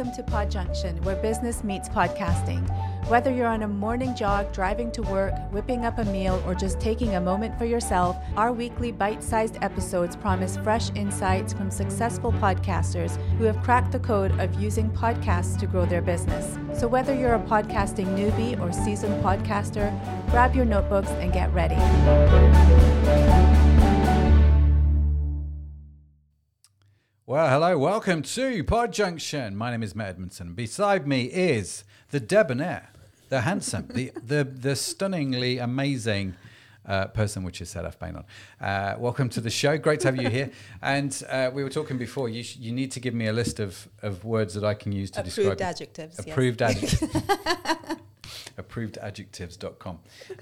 Welcome to Pod Junction, where business meets podcasting. Whether you're on a morning jog, driving to work, whipping up a meal, or just taking a moment for yourself, our weekly bite sized episodes promise fresh insights from successful podcasters who have cracked the code of using podcasts to grow their business. So, whether you're a podcasting newbie or seasoned podcaster, grab your notebooks and get ready. Well, hello, welcome to Pod Junction. My name is Matt Edmondson. Beside me is the debonair, the handsome, the the the stunningly amazing uh, person, which is Sadaf Bainon. Uh, welcome to the show. Great to have you here. And uh, we were talking before. You sh- you need to give me a list of, of words that I can use to Approved describe adjectives. yes. approved adjectives. Approvedadjectives.com.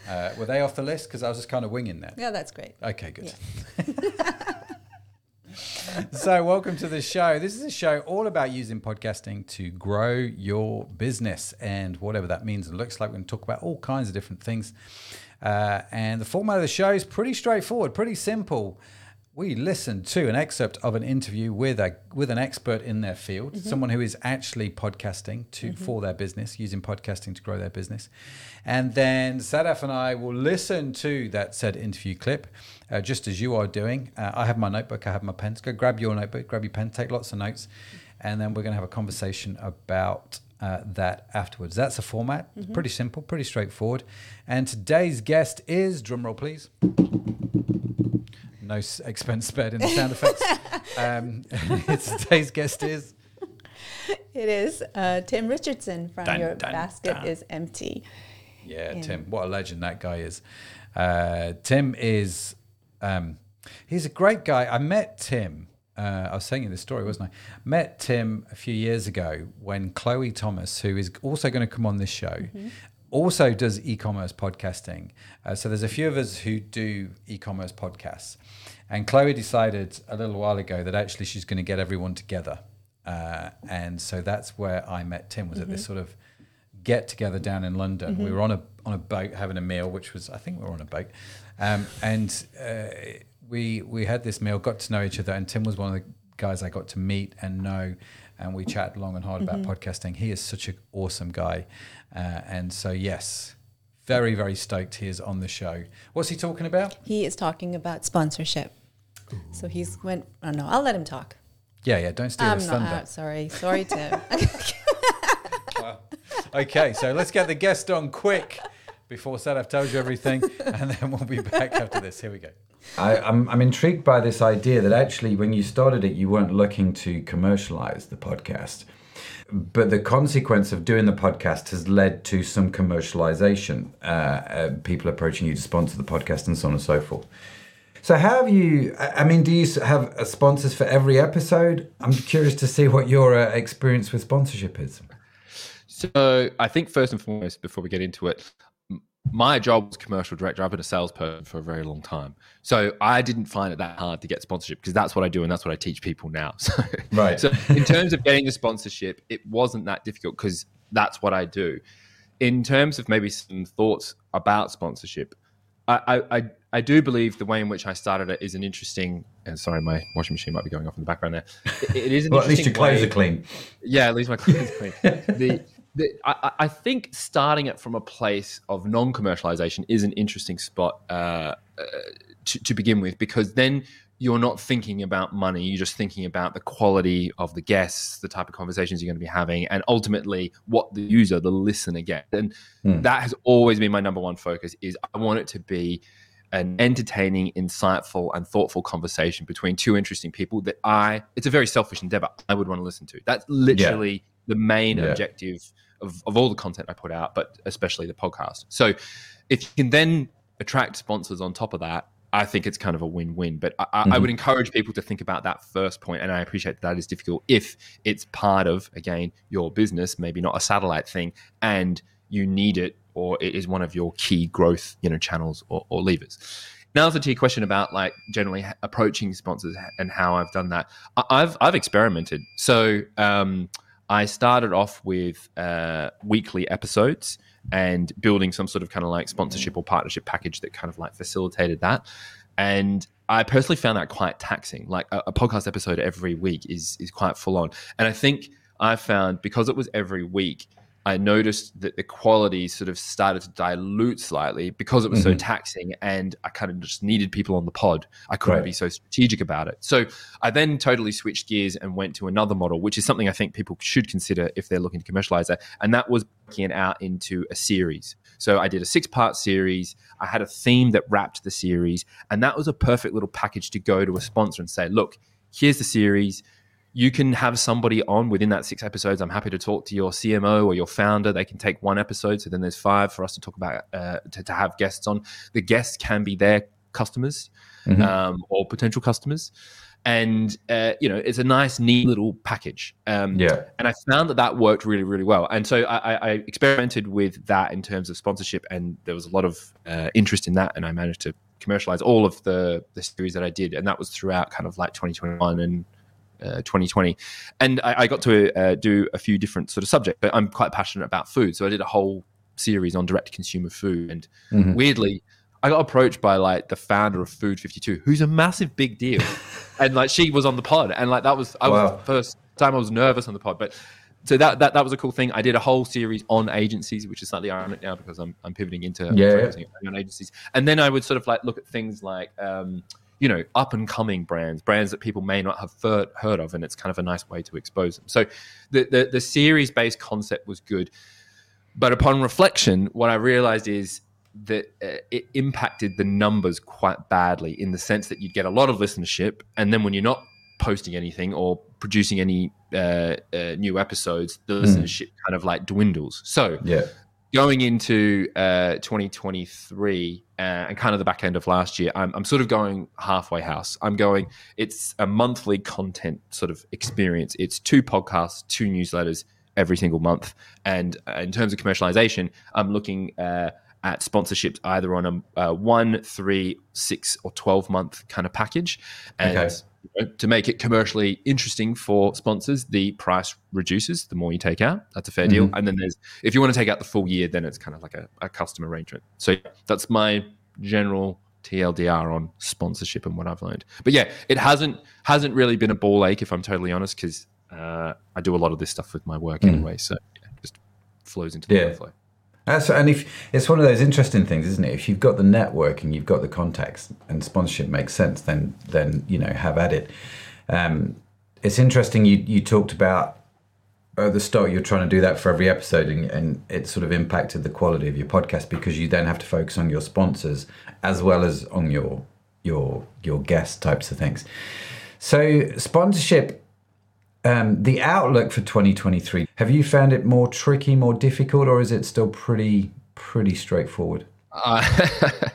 Uh, were they off the list? Because I was just kind of winging that. Yeah, that's great. Okay, good. so, welcome to the show. This is a show all about using podcasting to grow your business and whatever that means and looks like. We're going to talk about all kinds of different things. Uh, and the format of the show is pretty straightforward, pretty simple. We listen to an excerpt of an interview with a with an expert in their field, someone who is actually podcasting to for their business, using podcasting to grow their business, and then Sadaf and I will listen to that said interview clip, uh, just as you are doing. Uh, I have my notebook, I have my pen. So go grab your notebook, grab your pen, take lots of notes, and then we're going to have a conversation about uh, that afterwards. That's the format. It's pretty simple, pretty straightforward. And today's guest is drumroll, please. No s- expense spared in the sound effects. um, today's guest is It is uh, Tim Richardson from Dun, Your dun, Basket dun. is Empty. yeah, Yeah. Tim. What a legend that guy is. Uh, Tim is um, he's a great guy. I met Tim. Uh, I was saying in this story, wasn't I? Met Tim a few years ago when Chloe Thomas, who is also going to come on this show, also does e-commerce podcasting. Uh, so there's a few of us who do e-commerce podcasts, and Chloe decided a little while ago that actually she's going to get everyone together, uh, and so that's where I met Tim. Was at this sort of get together down in London. We were on a on a boat having a meal, which was I think we were on a boat, um, and uh, we we had this meal, got to know each other, and Tim was one of the guys I got to meet and know, and we chat long and hard about podcasting. He is such an awesome guy, uh, and so yes. Very, very stoked he is on the show. What's he talking about? He is talking about sponsorship. So he's went. Oh no, I'll let him talk. Yeah, yeah, don't steal I'm his not. thunder. uh, sorry, sorry, Tim. Okay, so let's get the guest on quick before Seth. I've told you everything, and then we'll be back after this. Here we go. I, I'm, I'm intrigued by this idea that actually, when you started it, you weren't looking to commercialize the podcast. But the consequence of doing the podcast has led to some commercialization, uh, uh, people approaching you to sponsor the podcast and so on and so forth. So, how have you? I I mean, do you have uh, sponsors for every episode? I'm curious to see what your uh, experience with sponsorship is. So I think first and foremost, before we get into it, m- my job was commercial director. I've been a salesperson for a very long time, so I didn't find it that hard to get sponsorship because that's what I do and that's what I teach people now. So, Right. So in terms of getting the sponsorship, it wasn't that difficult because that's what I do. In terms of maybe some thoughts about sponsorship, I, I, I, do believe the way in which I started it is an interesting. And sorry, my washing machine might be going off in the background there. It- it is an Well, at least your clothes way- are clean. yeah, at least my clothes are clean. the, the, I, I think starting it from a place of non-commercialization is an interesting spot uh, uh, to, to begin with because then you're not thinking about money. You're just thinking about the quality of the guests, the type of conversations you're going to be having, and ultimately what the user, the listener, gets. And Hmm. that has always been my number one focus. Is I want it to be an entertaining, insightful, and thoughtful conversation between two interesting people that I, it's a very selfish endeavor, I would want to listen to. That's literally the main Yeah. objective of, of all the content I put out, but especially the podcast. So if you can then attract sponsors on top of that, I think it's kind of a win-win. But I, I- I would encourage people to think about that first point, and I appreciate that, is difficult if it's part of again your business, maybe not a satellite thing, and you need it or it is one of your key growth you know channels or, or levers. Now to your question about like generally approaching sponsors and how I've done that. I- I've I've experimented. So um, I started off with uh, weekly episodes and building some sort of kind of like sponsorship or partnership package that kind of like facilitated that. And I personally found that quite taxing. Like a, a podcast episode every week is is quite full on. And I think I found because it was every week, I noticed that the quality sort of started to dilute slightly because it was Mm-hmm. so taxing and I kind of just needed people on the pod. I couldn't Right. be so strategic about it. So I then totally switched gears and went to another model, which is something I think people should consider if they're looking to commercialize that. And that was breaking it out into a series. So I did a six part series. I had a theme that wrapped the series. And that was a perfect little package to go to a sponsor and say, look, here's the series you can have somebody on within that six episodes. I'm happy to talk to your CMO or your founder. They can take one episode. So then there's five for us to talk about, uh, to, to have guests on. The guests can be their customers um, or potential customers. And, uh, you know, it's a nice, neat little package. Um, Yeah. and I found that that worked really, really well. And so I, I- I experimented with that in terms of sponsorship, and there was a lot of uh, interest in that. And I managed to commercialize all of the the series that I did, and that was throughout kind of like 2021 and uh, 2020. And I, I got to uh, do a few different sort of subjects, but I'm quite passionate about food, so I did a whole series on direct consumer food. And Mhm. weirdly, I got approached by like the founder of Food 52, who's a massive big deal, and like she was on the pod, and like that was I was the first time I was nervous on the pod, but so that, that that was a cool thing. I did a whole series on agencies, which is slightly ironic now because I'm I'm pivoting into Yeah, yeah. on agencies, and then I would sort of like look at things like. Um, you know, up and coming brands, brands that people may not have heard, heard of, and it's kind of a nice way to expose them. So, the the, the series based concept was good, but upon reflection, what I realized is that uh, it impacted the numbers quite badly in the sense that you'd get a lot of listenership, and then when you're not posting anything or producing any uh, uh, new episodes, the listenership kind of like dwindles. So, Yeah. going into uh, 2023 uh, and kind of the back end of last year, I'm, I'm sort of going halfway house. I'm going, it's a monthly content sort of experience. It's two podcasts, two newsletters every single month. And uh, in terms of commercialization, I'm looking uh, at sponsorships either on a, a one, three, six, or 12 month kind of package. And Okay. You know, to make it commercially interesting for sponsors, the price reduces the more you take out. That's a fair deal. And then there's, if you want to take out the full year, then it's kind of like a, a custom arrangement. So that's my general TLDR on sponsorship and what I've learned. But yeah, it hasn't hasn't really been a ball ache if I'm totally honest, because uh, I do a lot of this stuff with my work anyway. So yeah, it just flows into the Yeah. flow. That's, and if it's one of those interesting things, isn't it? If you've got the network and you've got the contacts and sponsorship makes sense, then then you know have at it. Um, it's interesting. You you talked about at the start you're trying to do that for every episode, and, and it sort of impacted the quality of your podcast because you then have to focus on your sponsors as well as on your your your guest types of things. So sponsorship um, the outlook for 2023 have you found it more tricky more difficult or is it still pretty pretty straightforward Uh,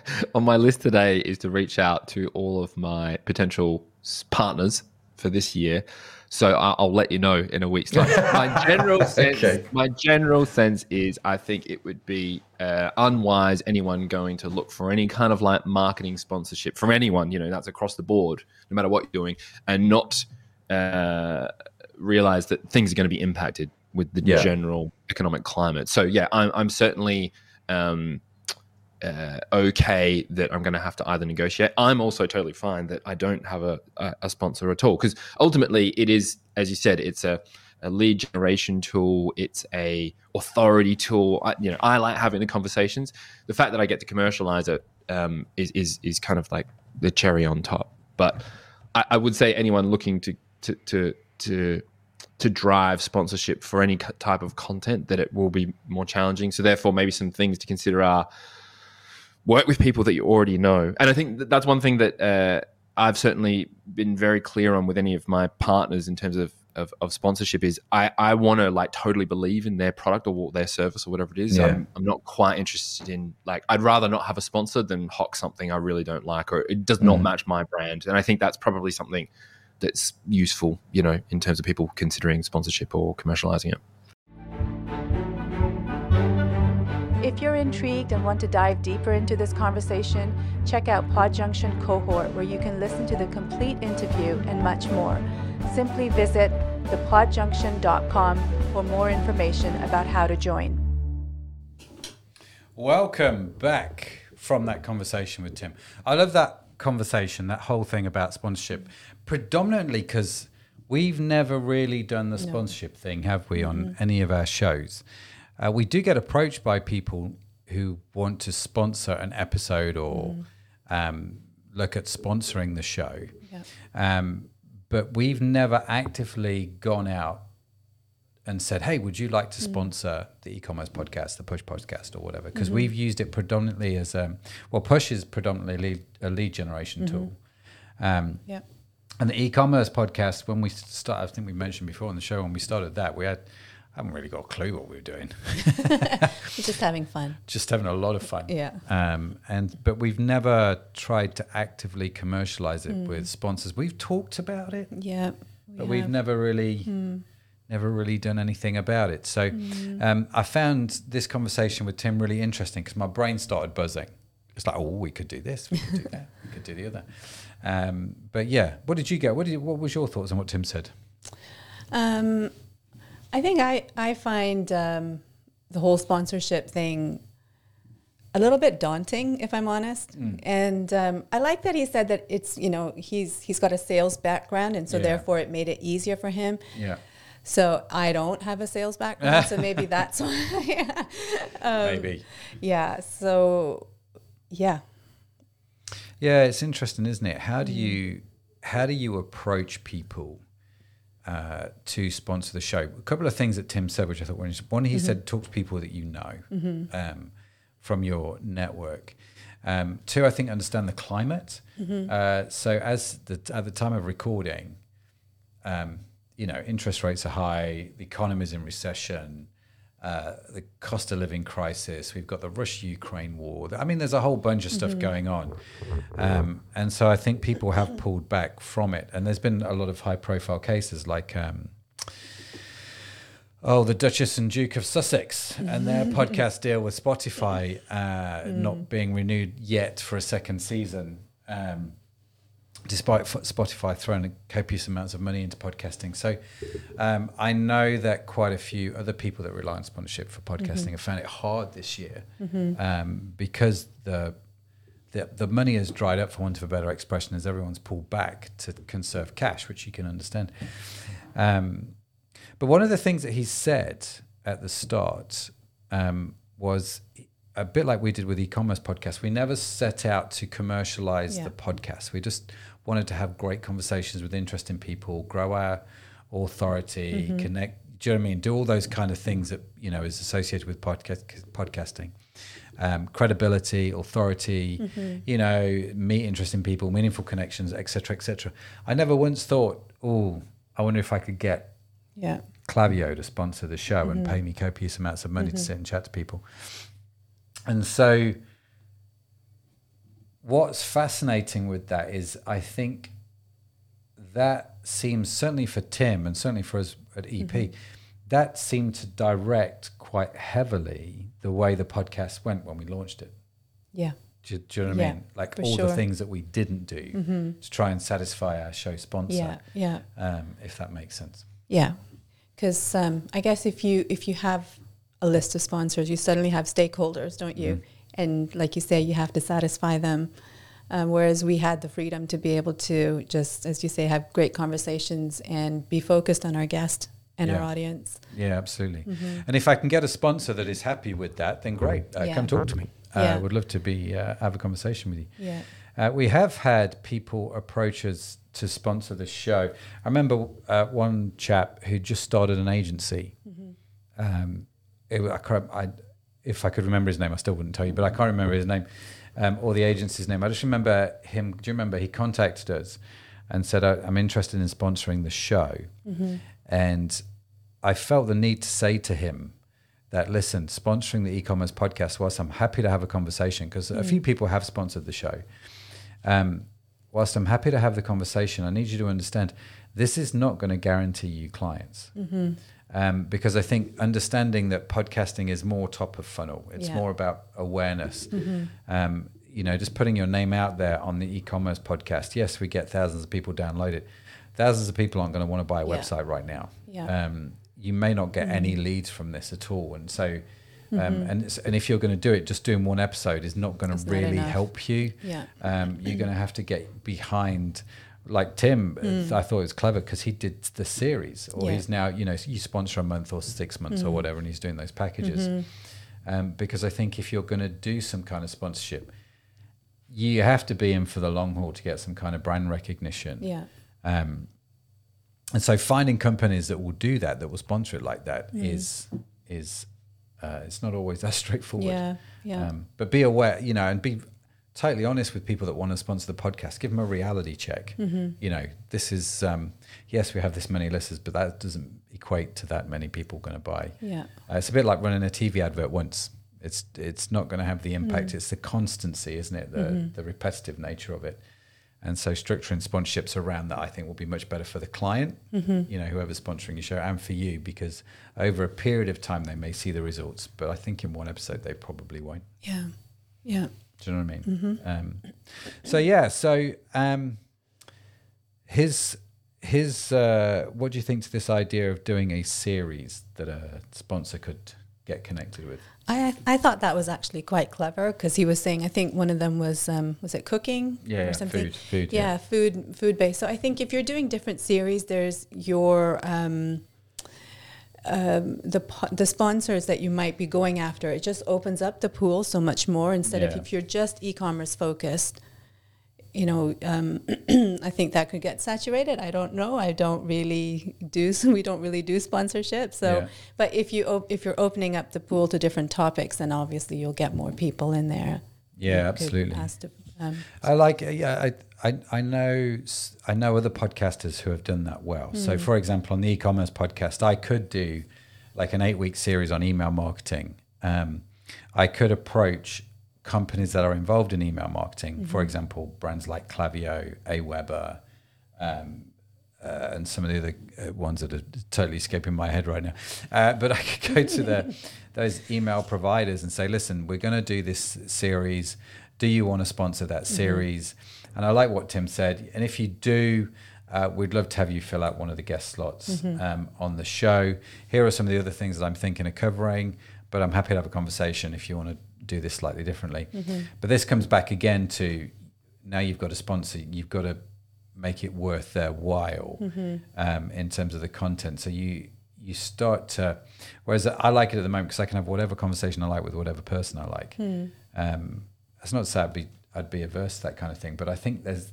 on my list today is to reach out to all of my potential partners for this year. So I'll let you know in a week's time. My general sense, Okay. my general sense is, I think it would be uh, unwise anyone going to look for any kind of like marketing sponsorship from anyone. You know, that's across the board, no matter what you're doing, and not uh, realize that things are going to be impacted with the Yeah. general economic climate. So yeah, I'm, I'm certainly. Um, uh, okay that I'm going to have to either negotiate. I'm also totally fine that I don't have a, a, a sponsor at all because ultimately it is, as you said, it's a, a lead generation tool. It's a authority tool. I, you know, I like having the conversations. The fact that I get to commercialize it um, is is is kind of like the cherry on top. But I, I would say anyone looking to to to to to drive sponsorship for any type of content that it will be more challenging. So therefore, maybe some things to consider are work with people that you already know. And I think that that's one thing that uh, I've certainly been very clear on with any of my partners in terms of of, of sponsorship is I, I want to like totally believe in their product or their service or whatever it is. Yeah. I'm, I'm not quite interested in like I'd rather not have a sponsor than hock something I really don't like or it does not match my brand. And I think that's probably something that's useful, you know, in terms of people considering sponsorship or commercializing it. If you're intrigued and want to dive deeper into this conversation, check out Podjunction Cohort, where you can listen to the complete interview and much more. Simply visit thepodjunction.com for more information about how to join. Welcome back from that conversation with Tim. I love that conversation, that whole thing about sponsorship, predominantly because we've never really done the sponsorship thing, have we, on any of our shows? Uh, we do get approached by people who want to sponsor an episode or um, look at sponsoring the show. Yeah. Um, but we've never actively gone out and said, "Hey, would you like to sponsor the e-commerce podcast, the Push podcast, or whatever?" Because we've used it predominantly as um, well. Push is predominantly a lead, a lead generation tool, um, Yeah. And the e-commerce podcast. When we start, I think we mentioned before on the show when we started that, we had I haven't really got a clue what we were doing, We're just having fun. just having a lot of fun. Yeah. Um, and but we've never tried to actively commercialize it with sponsors. We've talked about it, Yeah. but we've never really never really done anything about it so um, i found this conversation with tim really interesting because my brain started buzzing it's like oh we could do this we could do that we could do the other um, but yeah what did you get what did you, what was your thoughts on what tim said Um, I think I I find um, the whole sponsorship thing a little bit daunting, if I'm honest. And um, I like that he said that it's you know he's he's got a sales background, and so Yeah. therefore it made it easier for him. yeah So I don't have a sales background, so maybe that's why. Um, maybe yeah. So yeah. Yeah it's interesting isn't it how do you how do you approach people uh, to sponsor the show. A couple of things that Tim said, which I thought were interesting. One, he said, talk to people that you know um, from your network. Um, two, I think understand the climate. Uh, so, as the, at the time of recording, um, you know, interest rates are high, the economy is in recession, uh, the cost of living crisis, we've got the Russia Ukraine war. I mean, there's a whole bunch of stuff going on. Um, and so I think people have pulled back from it. And there's been a lot of high profile cases like. Um, Oh, the Duchess and Duke of Sussex and their podcast deal with Spotify uh, not being renewed yet for a second season, um, despite Spotify throwing copious amounts of money into podcasting. So um, I know that quite a few other people that rely on sponsorship for podcasting have found it hard this year um, because the, the the money has dried up, for want of a better expression, as everyone's pulled back to conserve cash, which you can understand. Um, but one of the things that he said at the start um, was a bit like we did with e-commerce podcast. We never set out to commercialize Yeah. the podcast. We just wanted to have great conversations with interesting people, grow our authority, mm-hmm. connect. Do you know what I mean? Do all those kind of things that you know is associated with podcast podcasting. Um, credibility, authority, mm-hmm. you know, meet interesting people, meaningful connections, etc., etc. I never once thought, oh, I wonder if I could get Yeah. Klaviyo to sponsor the show and mm-hmm. pay me copious amounts of money to sit and chat to people. And so, what's fascinating with that is I think that seems certainly for Tim and certainly for us at EP, that seemed to direct quite heavily the way the podcast went when we launched it. Yeah. Do, you- do you know what I mean? Like all the sure. Mm-hmm. things that we didn't do to try and satisfy our show sponsor, Yeah. Yeah. um, if that makes sense. Yeah, because um, I guess if you if you have a list of sponsors, you suddenly have stakeholders, don't you? And like you say, you have to satisfy them. Um, whereas we had the freedom to be able to just, as you say, have great conversations and be focused on our guest and our audience. Yeah, absolutely. And if I can get a sponsor that is happy with that, then great. Uh, Yeah. Come talk to me. I Yeah. uh, would love to be uh, have a conversation with you. Yeah. Uh, we have had people approach us to sponsor the show. I remember uh, one chap who just started an agency. Um, it, I I, if I could remember his name, I still wouldn't tell you, but I can't remember his name um, or the agency's name. I just remember him. Do you remember he contacted us and said, "I- "I'm interested in sponsoring the show," and I felt the need to say to him that listen, sponsoring the e-commerce podcast, whilst I'm happy to have a conversation, because a few people have sponsored the show. Um, whilst I'm happy to have the conversation, I need you to understand this is not going to guarantee you clients. Um, because I think understanding that podcasting is more top of funnel, it's Yeah. more about awareness. Um, you know, just putting your name out there on the e-commerce podcast. Yes, we get thousands of people download it. Thousands of people aren't going to want to buy a Yeah. website right now. Yeah. Um, you may not get any leads from this at all, and so. Um, and, and if you're going to do it, just doing one episode is not going to really help you. Yeah. Um, you're going to have to get behind like Tim, I thought it was clever because he did the series, or. Yeah. he's now, you know, you sponsor a month or six months or whatever, and he's doing those packages. Mm-hmm. Um, because I think if you're going to do some kind of sponsorship, you have to be in for the long haul to get some kind of brand recognition. Yeah. Um, and so finding companies that will do that, that will sponsor it like that, is is uh, it's not always that straightforward. Yeah. Yeah. Um, but be aware, you know, and be totally honest with people that want to sponsor the podcast. Give them a reality check. Mm-hmm. You know, this is um, yes, we have this many listeners, but that doesn't equate to that many people going to buy. yeah. Uh, it's a bit like running a TV advert once. It's it's not going to have the impact. Mm. It's the constancy, isn't it? The Mm-hmm. the repetitive nature of it. And so structuring sponsorships around that, I think, will be much better for the client, Mm-hmm. you know, whoever's sponsoring your show, and for you, because over a period of time they may see the results, but I think in one episode they probably won't. Yeah. Yeah. Do you know what I mean? Mm-hmm. Um, so yeah, so um, his his uh, what do you think to this idea of doing a series that a sponsor could get connected with? I I thought that was actually quite clever because he was saying I think one of them was um, was it cooking Yeah, or something food, food, yeah, yeah. food food based so I think if you're doing different series there's your um, um, the the sponsors that you might be going after it just opens up the pool so much more instead of if you're just e-commerce focused you know, um, I think that could get saturated. I don't know. I don't really do. We don't really do sponsorship. So, Yeah. but if you op- if you're opening up the pool to different topics, then obviously you'll get more people in there. Yeah, absolutely. ask um, I like. Yeah, I, I I know I know other podcasters who have done that well. Mm. So, for example, on the e-commerce podcast, I could do like an eight-week series on email marketing. Um, I could approach companies that are involved in email marketing. For example, brands like Klaviyo, Aweber, um, uh, and some of the other uh, ones that are totally escaping my head right now. Uh, but I could go to the those email providers and say, "Listen, we're going to do this series. Do you want to sponsor that series?" And I like what Tim said. And if you do, uh, we'd love to have you fill out one of the guest slots um, on the show. Here are some of the other things that I'm thinking of covering. But I'm happy to have a conversation if you want to do this slightly differently. But this comes back again to now you've got a sponsor, you've got to make it worth their while um, in terms of the content. So you you start to, whereas I like it at the moment because I can have whatever conversation I like with whatever person I like. Um, that's not to say I'd be I'd be averse to that kind of thing, but I think there's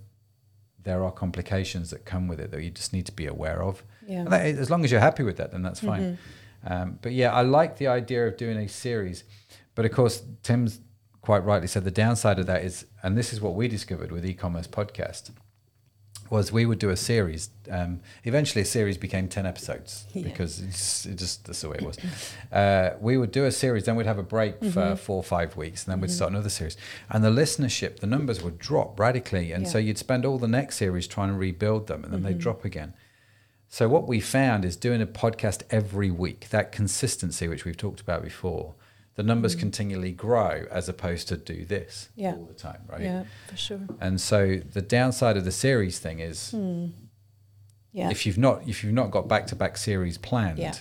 there are complications that come with it that you just need to be aware of. Yeah. That, as long as you're happy with that, then that's fine. Um, but yeah, I like the idea of doing a series. But of course, Tim's quite rightly said the downside of that is, and this is what we discovered with e-commerce podcast, was we would do a series. Um, eventually, a series became ten episodes Yeah. because it's, it just that's the way it was. Uh, we would do a series, then we'd have a break for four or five weeks, and then we'd start another series. And the listenership, the numbers would drop radically, and so you'd spend all the next series trying to rebuild them, and then they'd drop again. So what we found is doing a podcast every week, that consistency which we've talked about before, the numbers continually grow as opposed to do this Yeah. all the time, right? Yeah, for sure. And so the downside of the series thing is Yeah. if you've not if you've not got back to back series planned, Yeah.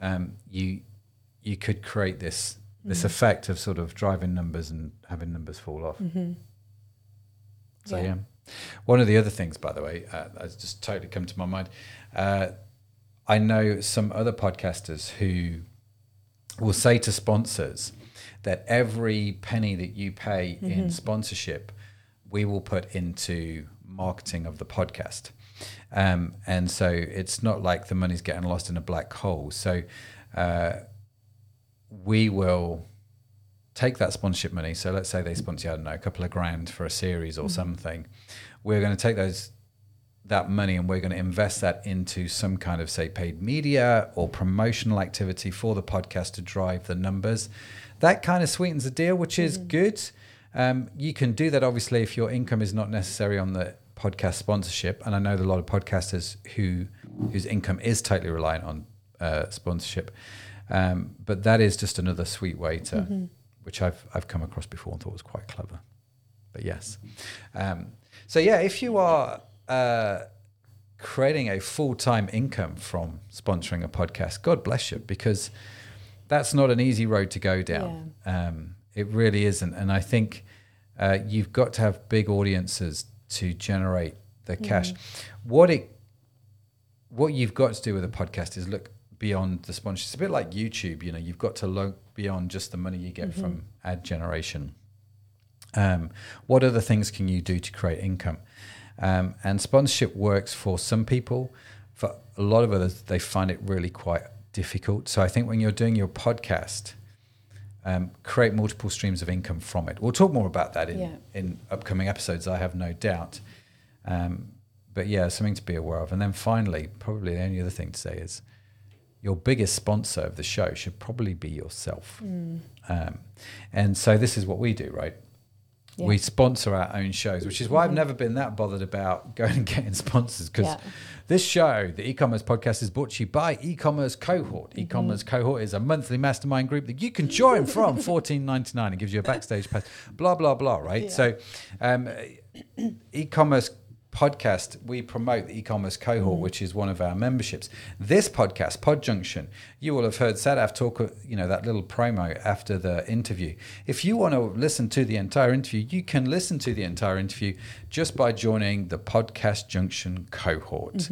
um, you you could create this this Mm-hmm. effect of sort of driving numbers and having numbers fall off. So Mm-hmm. Yeah. yeah. One of the other things, by the way, uh, that's just totally come to my mind. Uh, I know some other podcasters who will say to sponsors that every penny that you pay Mm-hmm. in sponsorship, we will put into marketing of the podcast. Um, and so it's not like the money's getting lost in a black hole. So uh, we will take that sponsorship money. So let's say they sponsor, I don't know, a couple of grand for a series or something. We're going to take those that money and we're going to invest that into some kind of say paid media or promotional activity for the podcast to drive the numbers. That kind of sweetens the deal, which is good. Um, you can do that obviously if your income is not necessary on the podcast sponsorship. And I know a lot of podcasters who whose income is totally reliant on uh, sponsorship. Um, but that is just another sweet way to, which I've I've come across before and thought was quite clever. But yes, um, so yeah, if you are uh, creating a full time income from sponsoring a podcast, God bless you, because that's not an easy road to go down. Um, it really isn't, and I think uh, you've got to have big audiences to generate the cash. What it what you've got to do with a podcast is look beyond the sponsorship. It's a bit like YouTube. You know, you've got to look beyond just the money you get from ad generation. Um, what other things can you do to create income? Um, and sponsorship works for some people. For a lot of others, they find it really quite difficult. So I think when you're doing your podcast, um, create multiple streams of income from it. We'll talk more about that in, Yeah. in upcoming episodes, I have no doubt. Um, but yeah, something to be aware of. And then finally, probably the only other thing to say is your biggest sponsor of the show should probably be yourself. Um, and so this is what we do, right? Yeah. We sponsor our own shows, which is why I've never been that bothered about going and getting sponsors because Yeah. this show, the e-commerce podcast, is brought to you by e-commerce cohort. Mm-hmm. E-commerce cohort is a monthly mastermind group that you can join from fourteen ninety nine. It gives you a backstage pass. Blah blah blah. Right. So, um, e-commerce podcast we promote the e-commerce cohort which is one of our memberships. This podcast pod junction you will have heard Sadaf talk you know that little promo after the interview. If you want to listen to the entire interview you can listen to the entire interview just by joining the podcast junction cohort.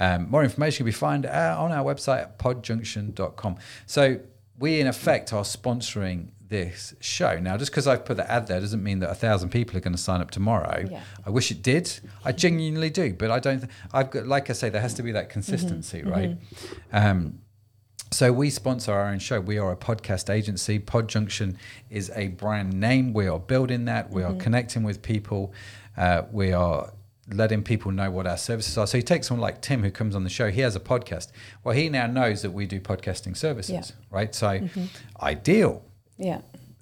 Um, more information can be found uh, on our website at podjunction.com so we in effect are sponsoring this show now just because i've put the ad there doesn't mean that a thousand people are going to sign up tomorrow Yeah. I wish it did. I genuinely do, but I don't. Th- I've got, like I say, there has to be that consistency, right? Um, so we sponsor our own show. We are a podcast agency. Pod Junction is a brand name. We are building that. We are connecting with people. Uh, we are letting people know what our services are. So you take someone like Tim who comes on the show. He has a podcast. Well, he now knows that we do podcasting services, Yeah. right? So ideal. Yeah.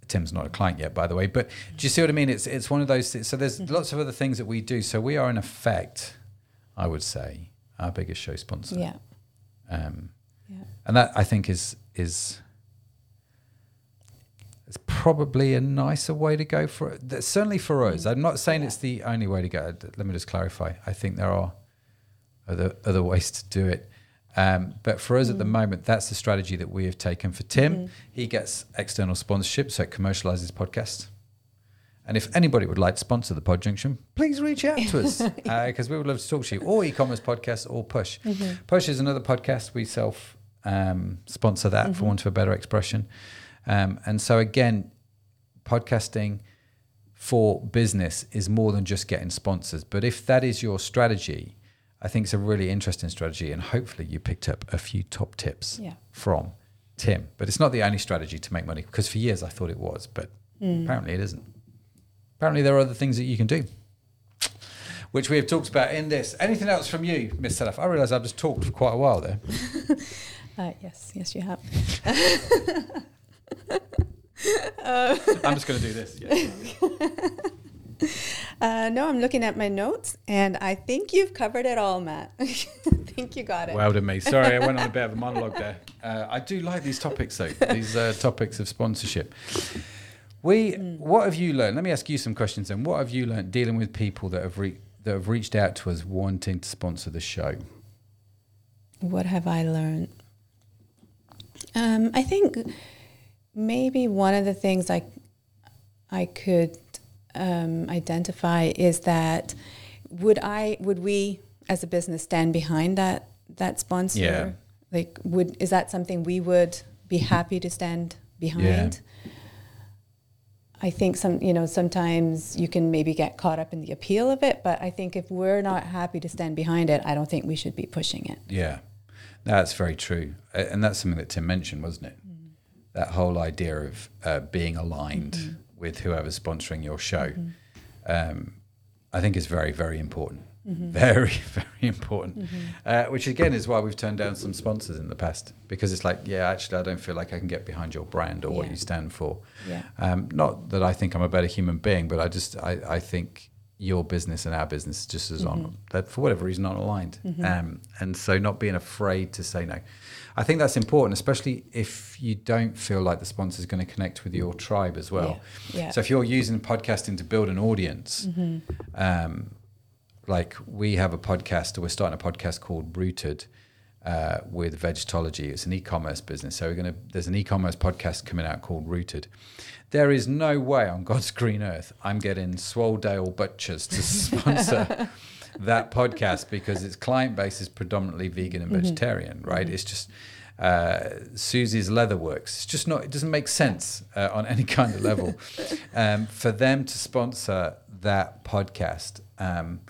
Tim's not a client yet, by the way. But do you see what I mean? It's it's one of those. So there's Mm-hmm. lots of other things that we do. So we are in effect, I would say, our biggest show sponsor. Yeah. Um, Yeah. and that I think is is it's probably a nicer way to go for it. Certainly for us. I'm not saying it's the only way to go. Let me just clarify. I think there are other other ways to do it. Um, but for us at the moment, that's the strategy that we have taken. For Tim, he gets external sponsorship, so it commercializes podcasts. And if anybody would like to sponsor the Pod Junction, please reach out to us because we would love to talk to you. Or e-commerce podcast or Push. Push is another podcast we self um, sponsor that for want of a better expression. Um, and so again, podcasting for business is more than just getting sponsors. But if that is your strategy, I think it's a really interesting strategy. And hopefully you picked up a few top tips Yeah. from Tim. But it's not the only strategy to make money because for years I thought it was, but apparently it isn't. Apparently there are other things that you can do. Which we have talked about in this. Anything else from you, Miss Sadaf? I realise I've just talked for quite a while there. Uh, yes. Yes, you have. I'm just going to do this. Yeah. Uh, no, I'm looking at my notes, and I think you've covered it all, Matt. I think you got it. Well done me. Sorry, I went on a bit of a monologue there. Uh, I do like these topics though. These uh, topics of sponsorship. We, what have you learned? Let me ask you some questions. Then, what have you learned dealing with people that have re- that have reached out to us wanting to sponsor the show? What have I learned? Um, I think maybe one of the things I I could um, identify is that would I would we as a business stand behind that that sponsor? Yeah. Like would is that something we would be happy to stand behind? Yeah. I think some you know sometimes you can maybe get caught up in the appeal of it, but I think if we're not happy to stand behind it, I don't think we should be pushing it. Yeah, that's very true, and that's something that Tim mentioned, wasn't it? That whole idea of uh, being aligned with whoever's sponsoring your show, um, I think is very, very important. Very, very important. Uh, which again is why we've turned down some sponsors in the past because it's like, yeah, actually, I don't feel like I can get behind your brand or what you stand for. Yeah. Um, not that I think I'm a better human being, but I just I, I think your business and our business just as on that for whatever reason not aligned. Um, and so not being afraid to say no. I think that's important, especially if you don't feel like the sponsor is going to connect with your tribe as well. Yeah, yeah. So if you're using podcasting to build an audience, um, like we have a podcast, or we're starting a podcast called Rooted, uh, with Vegetology. It's an e-commerce business. So we're gonna. There's an e-commerce podcast coming out called Rooted. There is no way on God's green earth I'm getting swaledale Butchers to sponsor that podcast because its client base is predominantly vegan and vegetarian. Right? It's just. Uh, Susie's Leatherworks. It's just not. It doesn't make sense uh, on any kind of level um, for them to sponsor that podcast. Um,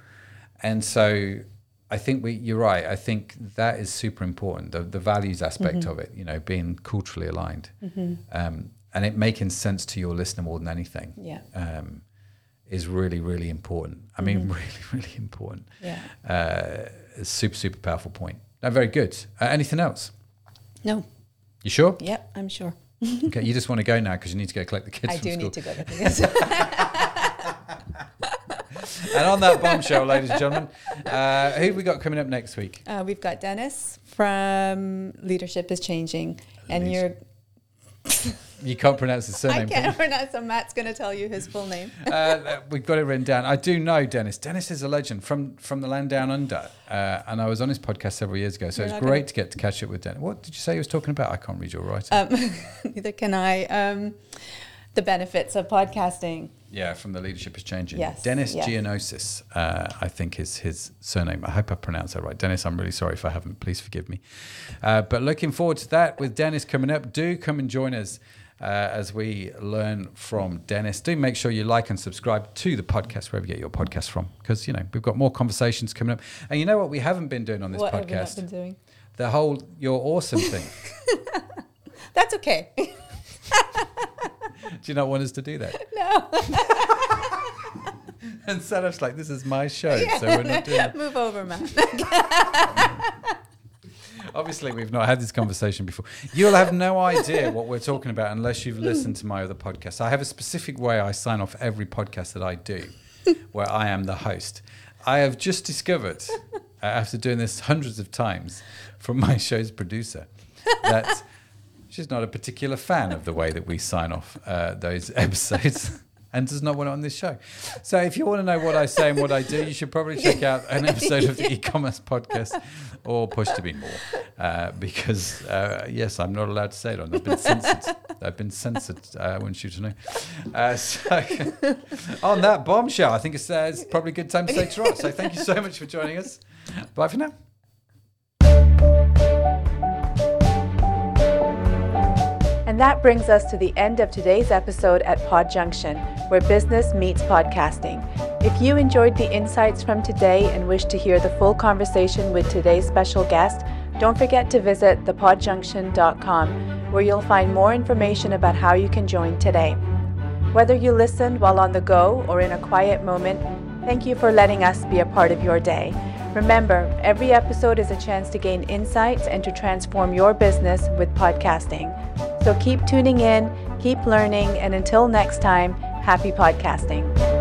and so I think we, you're right. I think that is super important. The, the values aspect of it, you know, being culturally aligned, um, and it making sense to your listener more than anything, Yeah. um, is really, really important. I mean, really, really important. Yeah. Uh, super, super powerful point. No, very good. Uh, anything else? No. You sure? Yep, I'm sure. okay, you just want to go now because you need to go collect the kids I do school. need to go to this. And on that bombshell, ladies and gentlemen, uh, who have we got coming up next week? Uh, we've got Dennis from Leadership is Changing, and Leads- you're. You can't pronounce his I surname. you? can't pronounce. So Matt's going to tell you his full name. uh, we've got it written down. I do know Dennis. Dennis is a legend from from the land down under, uh, and I was on his podcast several years ago. So You're it's great gonna- to get to catch up with Dennis. What did you say he was talking about? I can't read your writing. Um, neither can I. Um, the benefits of podcasting. yeah, from the leadership is changing. Yes, Dennis yes. Gianosis, uh, I think is his surname. I hope I pronounced that right. Dennis, I'm really sorry if I haven't. Please forgive me. Uh, but looking forward to that with Dennis coming up. Do come and join us. Uh, as we learn from Dennis, do make sure you like and subscribe to the podcast wherever you get your podcast from, because you know we've got more conversations coming up. And you know what we haven't been doing on this what have we not podcast? been doing? The whole "you're awesome" thing. That's okay. do you not want us to do that? no. And Sarah's like, "This is my show, so we're not doing it." Move over, Matt. Obviously, we've not had this conversation before. You'll have no idea what we're talking about unless you've listened to my other podcasts. I have a specific way I sign off every podcast that I do, where I am the host. I have just discovered, uh, after doing this hundreds of times, from my show's producer, that she's not a particular fan of the way that we sign off uh, those episodes. And does not want it on this show. So, if you want to know what I say and what I do, you should probably check out an episode of the e-commerce podcast or Push to Be More, uh, because uh, yes, I'm not allowed to say it on. I've been censored. I've been censored. Uh, I want you to know. Uh, so, on that bombshell, I think it's, uh, it's probably a good time to say ta So, thank you so much for joining us. Bye for now. And that brings us to the end of today's episode at Pod Junction, where business meets podcasting. If you enjoyed the insights from today and wish to hear the full conversation with today's special guest, don't forget to visit thepodjunction.com, where you'll find more information about how you can join today. Whether you listened while on the go or in a quiet moment, thank you for letting us be a part of your day. Remember, every episode is a chance to gain insights and to transform your business with podcasting. So keep tuning in, keep learning, and until next time, happy podcasting.